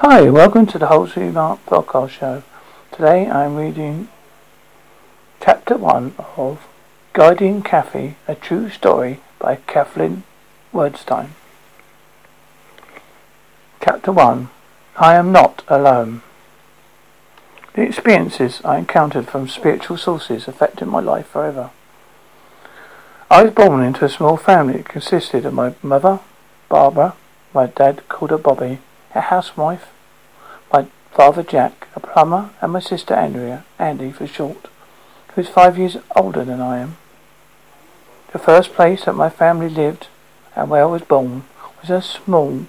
Hi, welcome to the Whole Street Mark podcast show. Today I'm reading chapter one of Guiding Kathy, a true story by Kathleen Wordstein. Chapter one I am not alone. The experiences I encountered from spiritual sources affected my life forever. I was born into a small family that consisted of my mother, Barbara, my dad called her Bobby, a housewife, my father Jack, a plumber, and my sister Andrea, Andy for short, who is five years older than I am. The first place that my family lived and where I was born was a small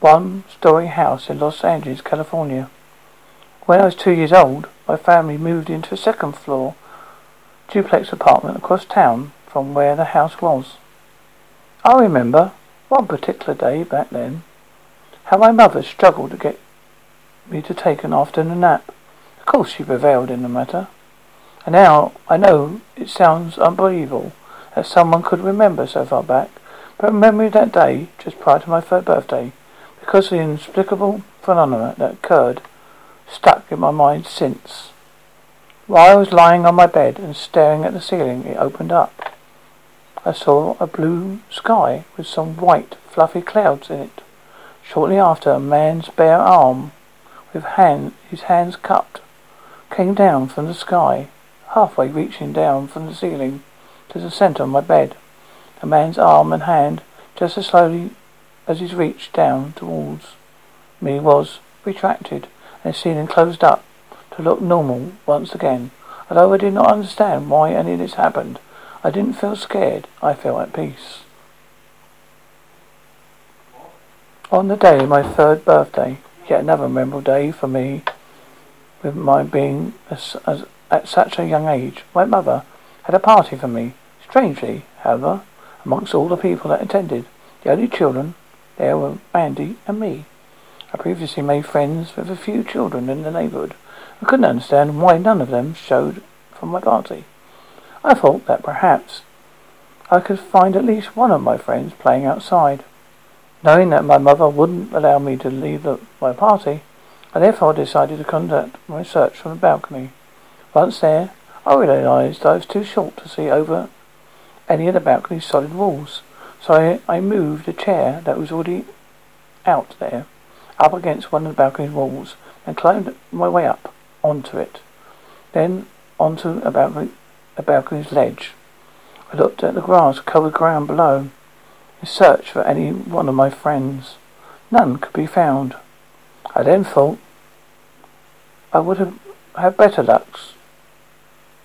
one-story house in Los Angeles, California. When I was two years old, my family moved into a second floor duplex apartment across town from where the house was. I remember one particular day back then how my mother struggled to get me to take an afternoon nap. Of course she prevailed in the matter. And now I know it sounds unbelievable that someone could remember so far back, but of that day, just prior to my third birthday, because the inexplicable phenomena that occurred, stuck in my mind since. While I was lying on my bed and staring at the ceiling, it opened up. I saw a blue sky with some white, fluffy clouds in it. Shortly after, a man's bare arm, with hand, his hands cupped, came down from the sky, halfway reaching down from the ceiling to the center of my bed. The man's arm and hand, just as slowly as his reached down towards me, was retracted, and the ceiling closed up to look normal once again. Although I did not understand why any of this happened, I didn't feel scared. I felt at peace. On the day of my third birthday, yet another memorable day for me, with my being as, as, at such a young age, my mother had a party for me. Strangely, however, amongst all the people that attended, the only children there were Andy and me. I previously made friends with a few children in the neighborhood I couldn't understand why none of them showed from my party. I thought that perhaps I could find at least one of my friends playing outside. Knowing that my mother wouldn't allow me to leave the, my party, I therefore decided to conduct my search from the balcony. Once there, I realized I was too short to see over any of the balcony's solid walls, so I, I moved a chair that was already out there up against one of the balcony's walls and climbed my way up onto it, then onto a, balcony, a balcony's ledge. I looked at the grass covered ground below search for any one of my friends. None could be found. I then thought I would have had better luck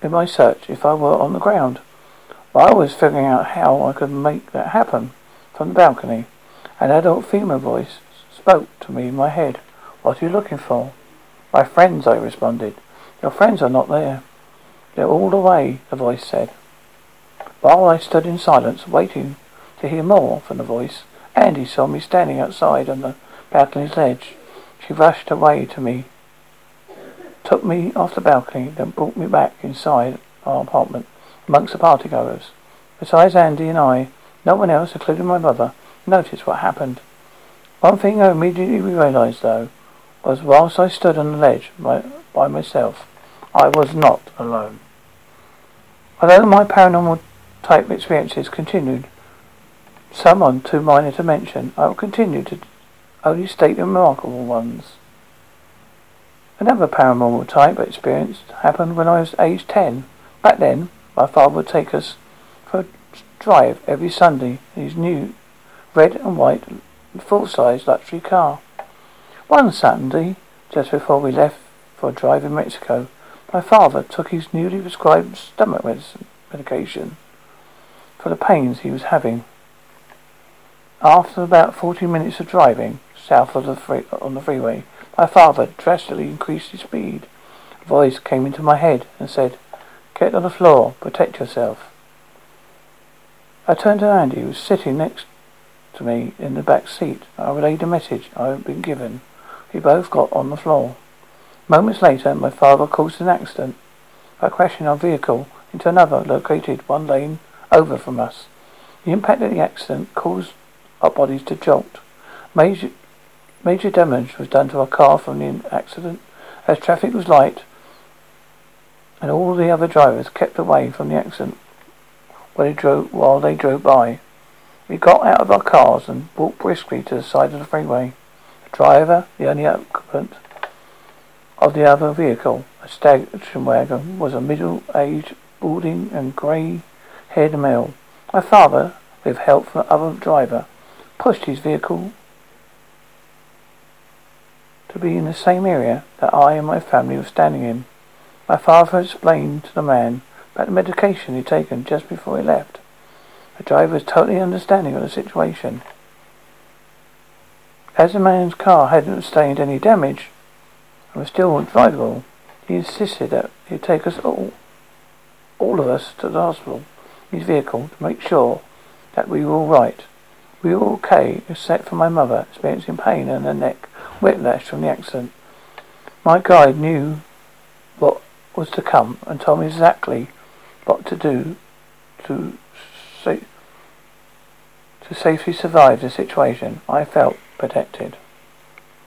in my search if I were on the ground. I was figuring out how I could make that happen from the balcony, an adult female voice spoke to me in my head. What are you looking for? My friends, I responded. Your friends are not there. They're all away, the voice said. While I stood in silence, waiting to hear more from the voice, Andy saw me standing outside on the balcony's ledge. She rushed away to me, took me off the balcony, then brought me back inside our apartment amongst the partygoers. Besides Andy and I, no one else, including my mother, noticed what happened. One thing I immediately realized, though, was whilst I stood on the ledge by, by myself, I was not alone. Although my paranormal type experiences continued, some on too minor to mention, I will continue to only state the remarkable ones. Another paranormal type experience happened when I was aged ten. Back then, my father would take us for a drive every Sunday in his new red and white full-size luxury car. One Sunday, just before we left for a drive in Mexico, my father took his newly prescribed stomach medicine, medication for the pains he was having. After about 40 minutes of driving south of the free- on the freeway, my father drastically increased his speed. A voice came into my head and said, Get on the floor, protect yourself. I turned to Andy, who was sitting next to me in the back seat. I relayed the message I had been given. We both got on the floor. Moments later, my father caused an accident by crashing our vehicle into another located one lane over from us. The impact of the accident caused our bodies to jolt. Major, Major damage was done to our car from the accident. As traffic was light and all the other drivers kept away from the accident while they drove, while they drove by. We got out of our cars and walked briskly to the side of the freeway. The driver, the only occupant of the other vehicle, a station wagon, was a middle-aged, balding and grey-haired male. My father, with help from the other driver, pushed his vehicle to be in the same area that I and my family were standing in. My father explained to the man about the medication he'd taken just before he left. The driver was totally understanding of the situation. As the man's car hadn't sustained any damage and was still drivable, he insisted that he'd take us all, all of us to the hospital his vehicle to make sure that we were all right. We were okay, except for my mother experiencing pain in her neck, whiplash from the accident. My guide knew what was to come and told me exactly what to do to to safely survive the situation. I felt protected.